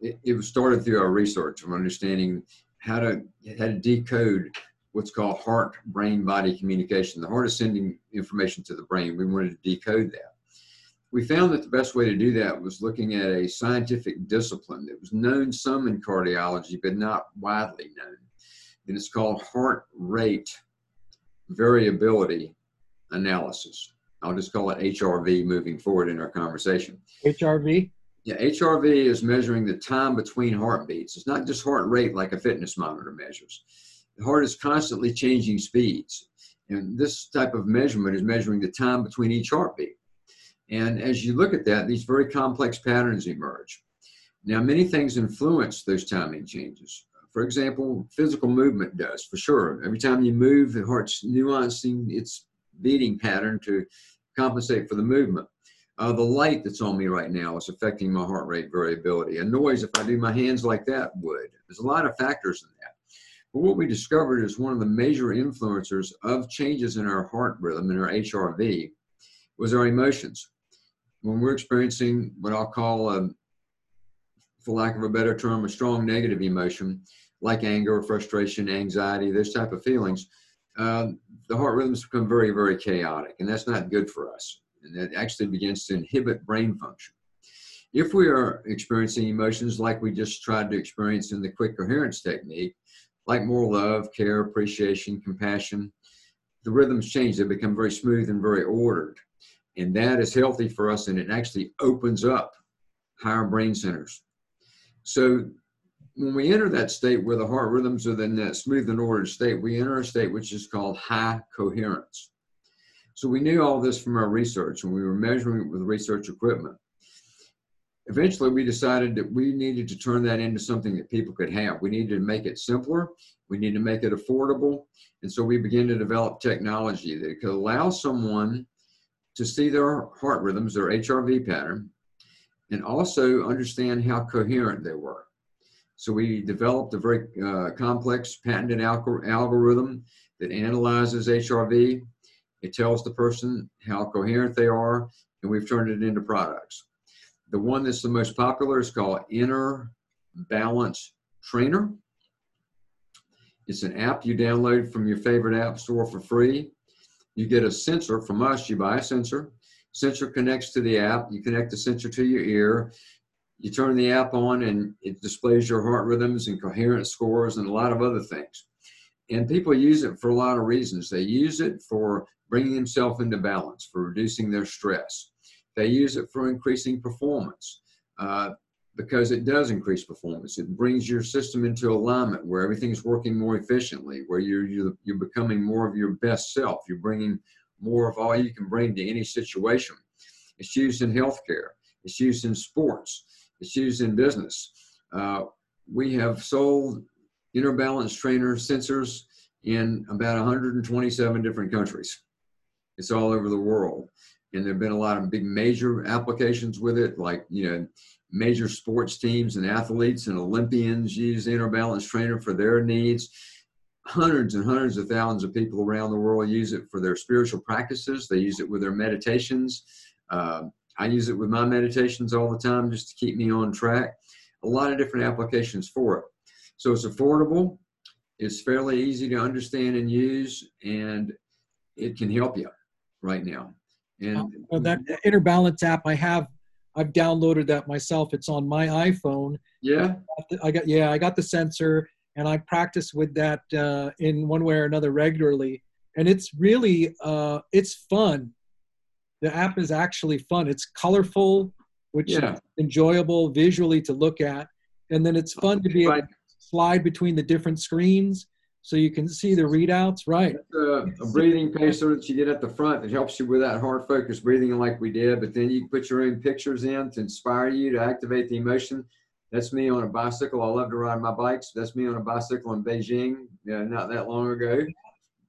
It, it started through our research of understanding how to how to decode what's called heart brain body communication. The heart is sending information to the brain. We wanted to decode that. We found that the best way to do that was looking at a scientific discipline that was known some in cardiology, but not widely known. And it's called heart rate variability analysis. I'll just call it HRV moving forward in our conversation. HRV? Yeah, HRV is measuring the time between heartbeats. It's not just heart rate like a fitness monitor measures. The heart is constantly changing speeds. And this type of measurement is measuring the time between each heartbeat. And as you look at that, these very complex patterns emerge. Now, many things influence those timing changes. For example, physical movement does, for sure. Every time you move, the heart's nuancing its beating pattern to compensate for the movement. Uh, the light that's on me right now is affecting my heart rate variability. A noise, if I do my hands like that, would. There's a lot of factors in that. But what we discovered is one of the major influencers of changes in our heart rhythm, in our HRV, was our emotions. When we're experiencing what I'll call, a, for lack of a better term, a strong negative emotion, like anger, frustration, anxiety, those type of feelings, uh, the heart rhythms become very, very chaotic, and that's not good for us. And that actually begins to inhibit brain function. If we are experiencing emotions like we just tried to experience in the quick coherence technique, like more love, care, appreciation, compassion, the rhythms change. They become very smooth and very ordered. And that is healthy for us, and it actually opens up higher brain centers. So when we enter that state where the heart rhythms are in that smooth and ordered state, we enter a state which is called high coherence. So we knew all this from our research, and we were measuring it with research equipment. Eventually, we decided that we needed to turn that into something that people could have. We needed to make it simpler. We needed to make it affordable. And so we began to develop technology that could allow someone to see their heart rhythms, their HRV pattern, and also understand how coherent they were. So we developed a very uh, complex patented algorithm that analyzes HRV. It tells the person how coherent they are, and we've turned it into products. The one that's the most popular is called Inner Balance Trainer. It's an app you download from your favorite app store for free. You get a sensor from us, you buy a sensor. Sensor connects to the app. You connect the sensor to your ear you turn the app on and it displays your heart rhythms and coherence scores and a lot of other things. And people use it for a lot of reasons. They use it for bringing themselves into balance, for reducing their stress. They use it for increasing performance uh, because it does increase performance. It brings your system into alignment where everything's working more efficiently, where you're, you're, you're becoming more of your best self. You're bringing more of all you can bring to any situation. It's used in healthcare. It's used in sports. It's used in business. Uh, we have sold inner balance trainer sensors in about 127 different countries. It's all over the world. And there have been a lot of big major applications with it, like, you know, major sports teams and athletes and Olympians use the inner balance trainer for their needs. Hundreds and hundreds of thousands of people around the world use it for their spiritual practices. They use it with their meditations. Uh, I use it with my meditations all the time just to keep me on track. A lot of different applications for it. So it's affordable, it's fairly easy to understand and use, and it can help you right now. And well, that Inner Balance app I have, I've downloaded that myself. It's on my iPhone. Yeah. I got yeah, I got the sensor, and I practice with that uh, in one way or another regularly, and it's really uh, it's fun the app is actually fun. It's colorful, which yeah. is enjoyable visually to look at, and then it's fun to be able to slide between the different screens so you can see the readouts. Right. A, a, breathing pacer that you get at the front that helps you with that heart focus breathing, like we did. But then you put your own pictures in to inspire you to activate the emotion. That's me on a bicycle. I love to ride my bikes. That's me on a bicycle in Beijing, not that long ago,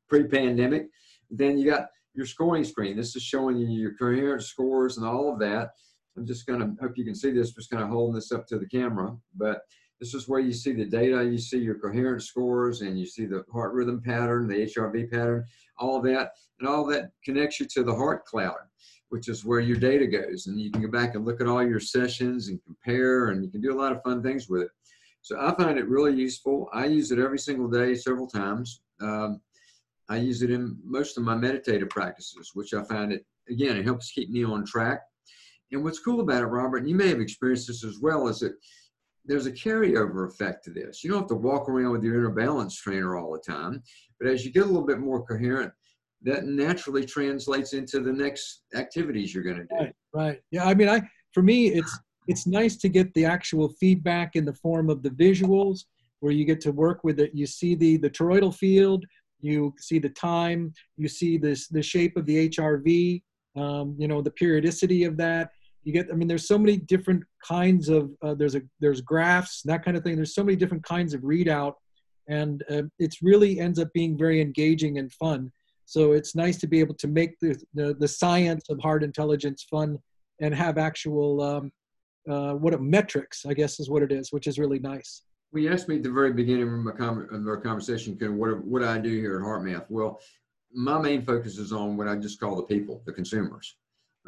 pre-pandemic. Then you got your scoring screen. This is showing you your coherence scores and all of that. I'm just going to hope you can see this, just kind of holding this up to the camera. But this is where you see the data, you see your coherence scores, and you see the heart rhythm pattern, the HRV pattern, all that. And all that connects you to the heart cloud, which is where your data goes. And you can go back and look at all your sessions and compare, and you can do a lot of fun things with it. So I find it really useful. I use it every single day, several times. Um, I use it in most of my meditative practices, which I find it, again, it helps keep me on track. And what's cool about it, Robert, and you may have experienced this as well, is that there's a carryover effect to this. You don't have to walk around with your inner balance trainer all the time, but as you get a little bit more coherent, that naturally translates into the next activities you're going to do. Right, right. Yeah, I mean, I for me, it's it's nice to get the actual feedback in the form of the visuals, where you get to work with it. You see the the toroidal field, you see the time, you see this the shape of the HRV, um, you know, the periodicity of that. You get, I mean, there's so many different kinds of uh, there's a there's graphs that kind of thing. There's so many different kinds of readout, and uh, it's really ends up being very engaging and fun. So it's nice to be able to make the the, the science of heart intelligence fun and have actual um, uh, what a, metrics, I guess, is what it is, which is really nice. Well, you asked me at the very beginning of, of our conversation, kind of what, what I do here at HeartMath. Well, my main focus is on what I just call the people, the consumers.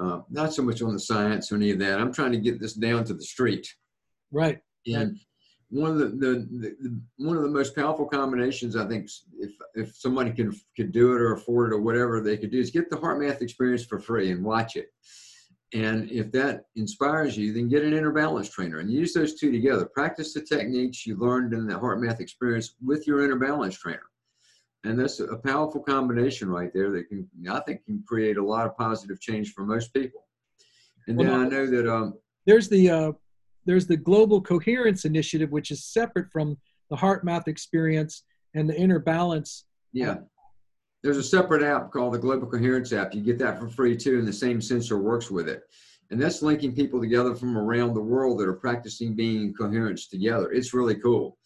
Uh, not so much on the science or any of that. I'm trying to get this down to the street. Right. And one of the, the, the, the, one of the most powerful combinations I think if if somebody can could do it or afford it or whatever they could do is get the HeartMath experience for free and watch it. And if that inspires you, then get an inner balance trainer and use those two together. Practice the techniques you learned in the HeartMath experience with your inner balance trainer. And that's a powerful combination right there that can, I think, can create a lot of positive change for most people. And then I know that um, there's the uh, there's the Global Coherence Initiative, which is separate from the heart HeartMath experience and the inner balance. Yeah. There's a separate app called the Global Coherence app. You get that for free too, and the same sensor works with it. And that's linking people together from around the world that are practicing being in coherence together. It's really cool.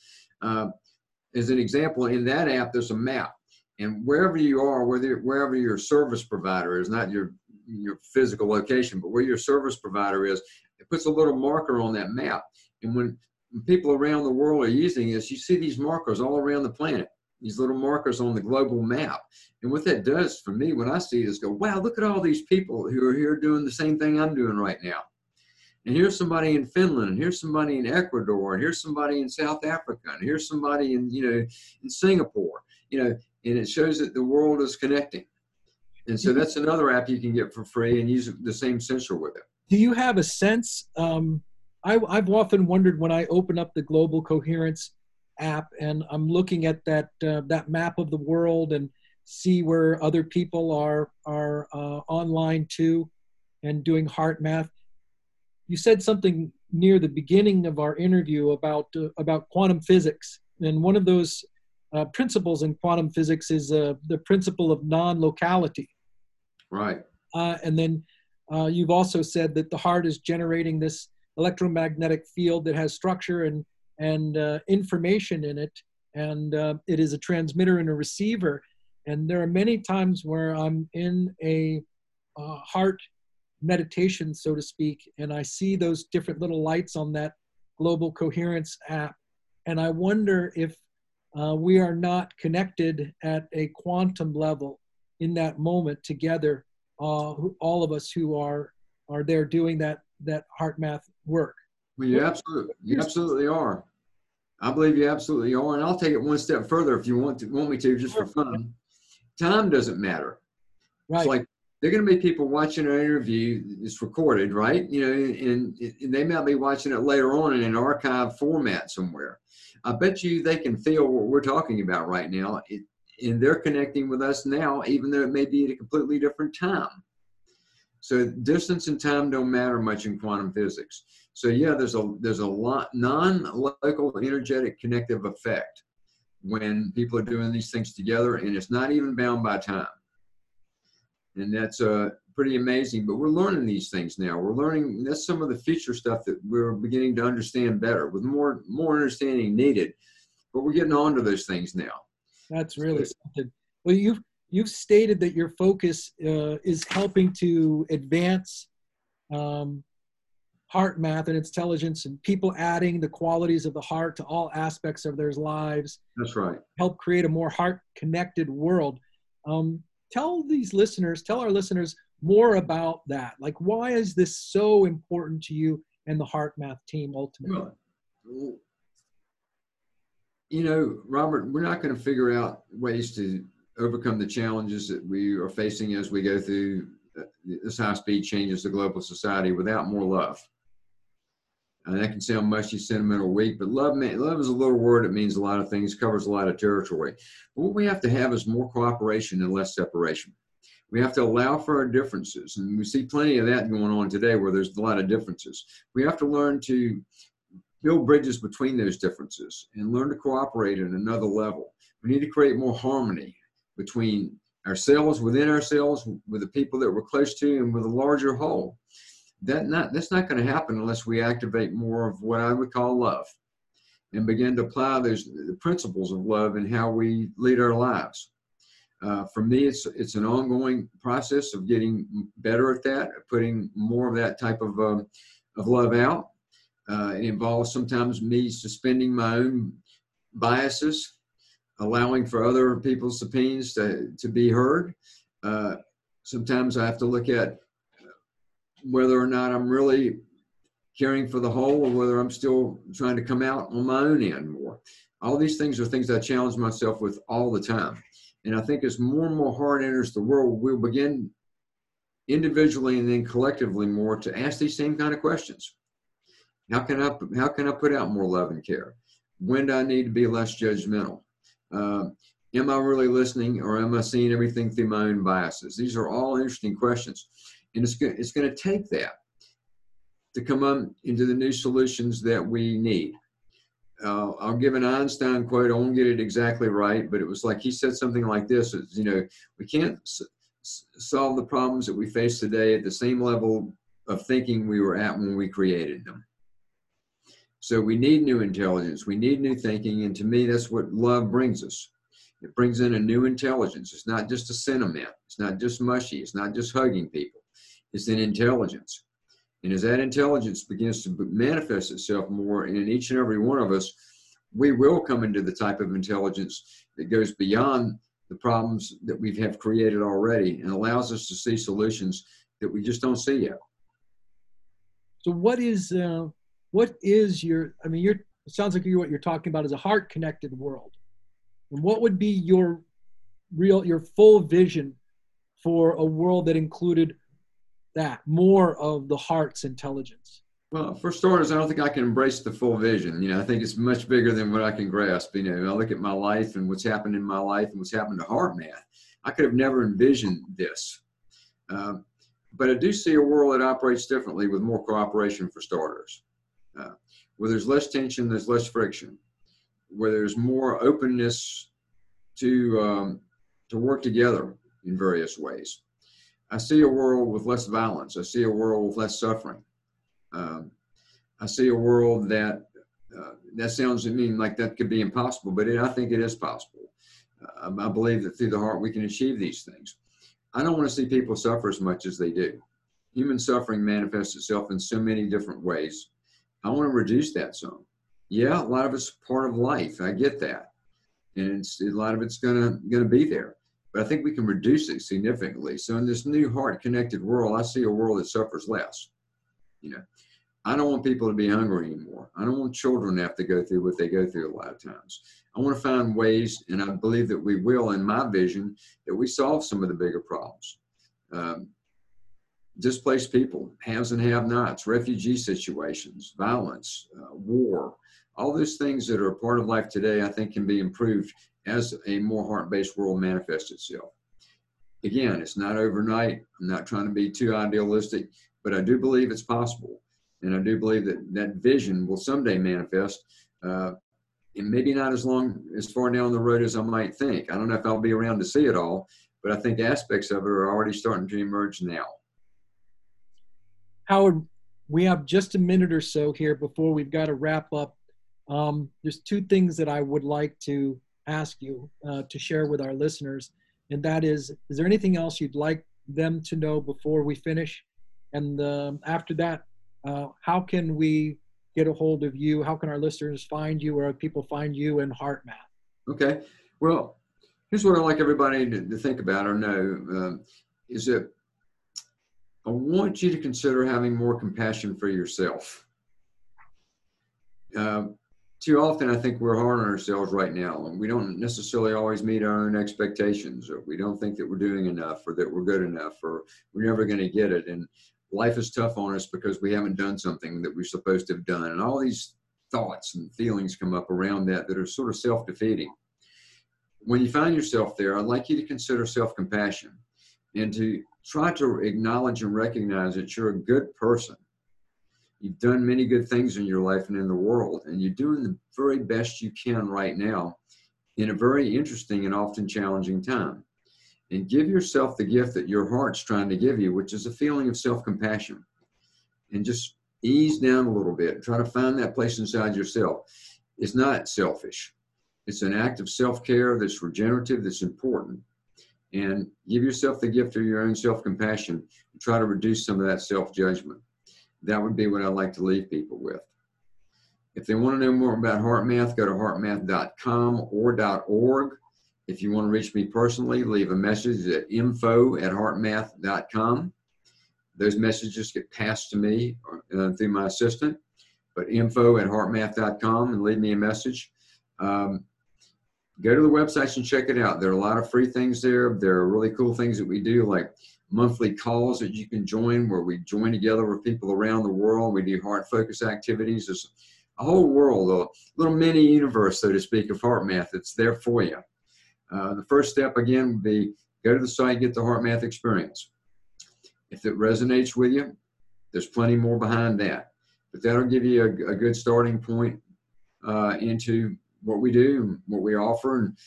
Uh, as an example, in that app, there's a map. And wherever you are, whether wherever your service provider is, not your your physical location, but where your service provider is, it puts a little marker on that map. And when people around the world are using this, you see these markers all around the planet these little markers on the global map. And what that does for me when I see it is go, wow, look at all these people who are here doing the same thing I'm doing right now. And here's somebody in Finland, and here's somebody in Ecuador, and here's somebody in South Africa, and here's somebody in, you know, in Singapore, you know, and it shows that the world is connecting. And so that's another app you can get for free and use the same sensor with it. Do you have a sense? Um, I, I've often wondered when I open up the global coherence app and I'm looking at that uh, that map of the world and see where other people are are uh, online too and doing HeartMath. You said something near the beginning of our interview about uh, about quantum physics, and one of those uh, principles in quantum physics is uh, the principle of non-locality. Right. Uh, and then you've also said that the heart is generating this electromagnetic field that has structure and and uh, information in it, and uh, it is a transmitter and a receiver. And there are many times where I'm in a uh, heart meditation, so to speak, and I see those different little lights on that global coherence app, and I wonder if uh, we are not connected at a quantum level in that moment together, uh, all of us who are are there doing that that HeartMath work. Well, you absolutely, you absolutely are. I believe you absolutely are, and I'll take it one step further if you want to want me to, just for fun. Time doesn't matter. Right. It's like there are going to be people watching our interview. It's recorded, right? You know, and, and they might be watching it later on in an archive format somewhere. I bet you they can feel what we're talking about right now, it, and they're connecting with us now, even though it may be at a completely different time. So distance and time don't matter much in quantum physics. So yeah, there's a there's a lot non-local energetic connective effect when people are doing these things together, and it's not even bound by time. And that's uh, pretty amazing. But we're learning these things now. We're learning that's some of the future stuff that we're beginning to understand better, with more more understanding needed. But we're getting on to those things now. That's really something. Well, you've you've stated that your focus uh, is helping to advance um, HeartMath and intelligence and people adding the qualities of the heart to all aspects of their lives. That's right. Help create a more heart connected world. Um, tell these listeners, tell our listeners more about that. Like, why is this so important to you and the HeartMath team ultimately? Well, you know, Robert, we're not going to figure out ways to overcome the challenges that we are facing as we go through uh, this high speed changes to global society without more love. And that can sound mushy, sentimental, weak, but love, love is a little word. It means a lot of things, covers a lot of territory. But what we have to have is more cooperation and less separation. We have to allow for our differences. And we see plenty of that going on today where there's a lot of differences. We have to learn to build bridges between those differences and learn to cooperate at another level. We need to create more harmony between ourselves, within ourselves, with the people that we're close to, and with a larger whole. That not that's not going to happen unless we activate more of what I would call love, and begin to apply those the principles of love and how we lead our lives. Uh, for me, it's it's an ongoing process of getting better at that, putting more of that type of um, of love out. Uh, it involves sometimes me suspending my own biases allowing for other people's opinions to, to be heard. Uh, sometimes I have to look at whether or not I'm really caring for the whole or whether I'm still trying to come out on my own end more. All these things are things I challenge myself with all the time. And I think as more and more heart enters the world, we'll begin individually and then collectively more to ask these same kind of questions. How can I how can I put out more love and care? When do I need to be less judgmental? Uh, am I really listening or am I seeing everything through my own biases? These are all interesting questions. And it's, it's going to take that to come up into the new solutions that we need. Uh, I'll give an Einstein quote. I won't get it exactly right, but it was like he said something like this: is, you know, we can't solve the problems that we face today at the same level of thinking we were at when we created them. So we need new intelligence. We need new thinking. And to me, that's what love brings us. It brings in a new intelligence. It's not just a sentiment. It's not just mushy. It's not just hugging people. It's an intelligence. And as that intelligence begins to manifest itself more in each and every one of us, we will come into the type of intelligence that goes beyond the problems that we have created already and allows us to see solutions that we just don't see yet. So, what is uh, what is your i mean you're it sounds like you're, what you're talking about is a heart connected world and what would be your real your full vision for a world that included that more of the heart's intelligence. Well for starters i don't think i can embrace the full vision. You know i think it's much bigger than what i can grasp. You know i look at my life and what's happened in my life and what's happened to heart HeartMath i could have never envisioned this. Um, but i do see a world that operates differently with more cooperation for starters. Uh, where there's less tension, there's less friction. Where there's more openness to um, to work together in various ways. I see a world with less violence. I see a world with less suffering. Um, I see a world that uh, that sounds to me like that could be impossible, but it, I think it is possible. Uh, I believe that through the heart we can achieve these things. I don't want to see people suffer as much as they do. Human suffering manifests itself in so many different ways. I want to reduce that some. Yeah, a lot of it's part of life. I get that, and a lot of it's gonna gonna be there. But I think we can reduce it significantly. So in this new heart connected world, I see a world that suffers less. You know, I don't want people to be hungry anymore. I don't want children to have to go through what they go through a lot of times. I want to find ways, and I believe that we will, in my vision, that we solve some of the bigger problems. Um, displaced people, haves and have nots, refugee situations, violence, uh, war, all those things that are a part of life today, I think can be improved as a more heart based world manifests itself. Again, it's not overnight. I'm not trying to be too idealistic, but I do believe it's possible. And I do believe that that vision will someday manifest. Uh, and maybe not as long as far down the road as I might think. I don't know if I'll be around to see it all, but I think aspects of it are already starting to emerge now. Howard, we have just a minute or so here before we've got to wrap up. Um, there's two things that I would like to ask you uh, to share with our listeners, and that is: is there anything else you'd like them to know before we finish? And um, after that, uh, how can we get a hold of you? How can our listeners find you, or people find you in HeartMath? Okay. Well, here's what I'd like everybody to, to think about or know: um, is that I want you to consider having more compassion for yourself. Uh, too often I think we're hard on ourselves right now, and we don't necessarily always meet our own expectations, or we don't think that we're doing enough, or that we're good enough, or we're never going to get it. And life is tough on us because we haven't done something that we're supposed to have done, and all these thoughts and feelings come up around that that are sort of self-defeating. When you find yourself there, I'd like you to consider self-compassion and to try to acknowledge and recognize that you're a good person You've done many good things in your life and in the world, and you're doing the very best you can right now in a very interesting and often challenging time. And give yourself the gift that your heart's trying to give you, which is a feeling of self compassion. And just ease down a little bit. Try to find that place inside yourself. It's not selfish, it's an act of self care that's regenerative, that's important. And give yourself the gift of your own self compassion and try to reduce some of that self judgment that would be what I'd like to leave people with. If they want to know more about HeartMath, go to heartmath.com or .org. If you want to reach me personally, leave a message at info at heartmath.com. Those messages get passed to me uh, through my assistant, but info at heartmath.com and leave me a message. Um, go to the websites and check it out. There are a lot of free things there. There are really cool things that we do, like monthly calls that you can join where we join together with people around the world. We do heart focus activities. There's a whole world, a little mini universe, so to speak, of HeartMath that's there for you. Uh, the first step, again, would be go to the site, get the HeartMath experience. If it resonates with you, there's plenty more behind that. But that'll give you a, a good starting point uh, into what we do, and what we offer, and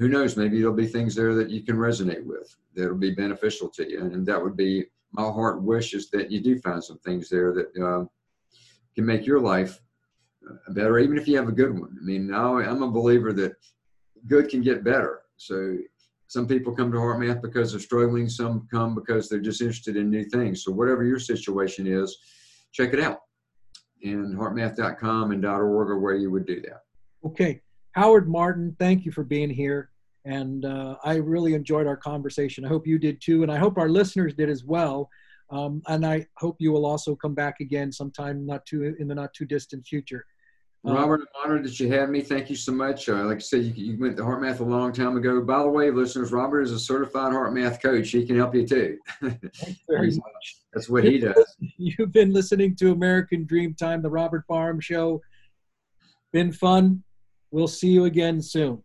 who knows, maybe there'll be things there that you can resonate with that'll be beneficial to you. And that would be my heart wish is that you do find some things there that uh, can make your life uh, better, even if you have a good one. I mean, now I'm a believer that good can get better. So some people come to HeartMath because they're struggling. Some come because they're just interested in new things. So whatever your situation is, check it out. And heartmath.com and .org are where you would do that. Okay. Howard Martin, thank you for being here. And uh, I really enjoyed our conversation. I hope you did too. And I hope our listeners did as well. Um, and I hope you will also come back again sometime not too in the not too distant future. Um, Robert, I'm honored that you had me. Thank you so much. Uh, like I said, you, you, went to HeartMath a long time ago. By the way, listeners, Robert is a certified HeartMath coach. He can help you too. Thanks very [laughs] much. That's what he does. You've been listening to American Dream Time, the Robert Barham Show. Been fun. We'll see you again soon.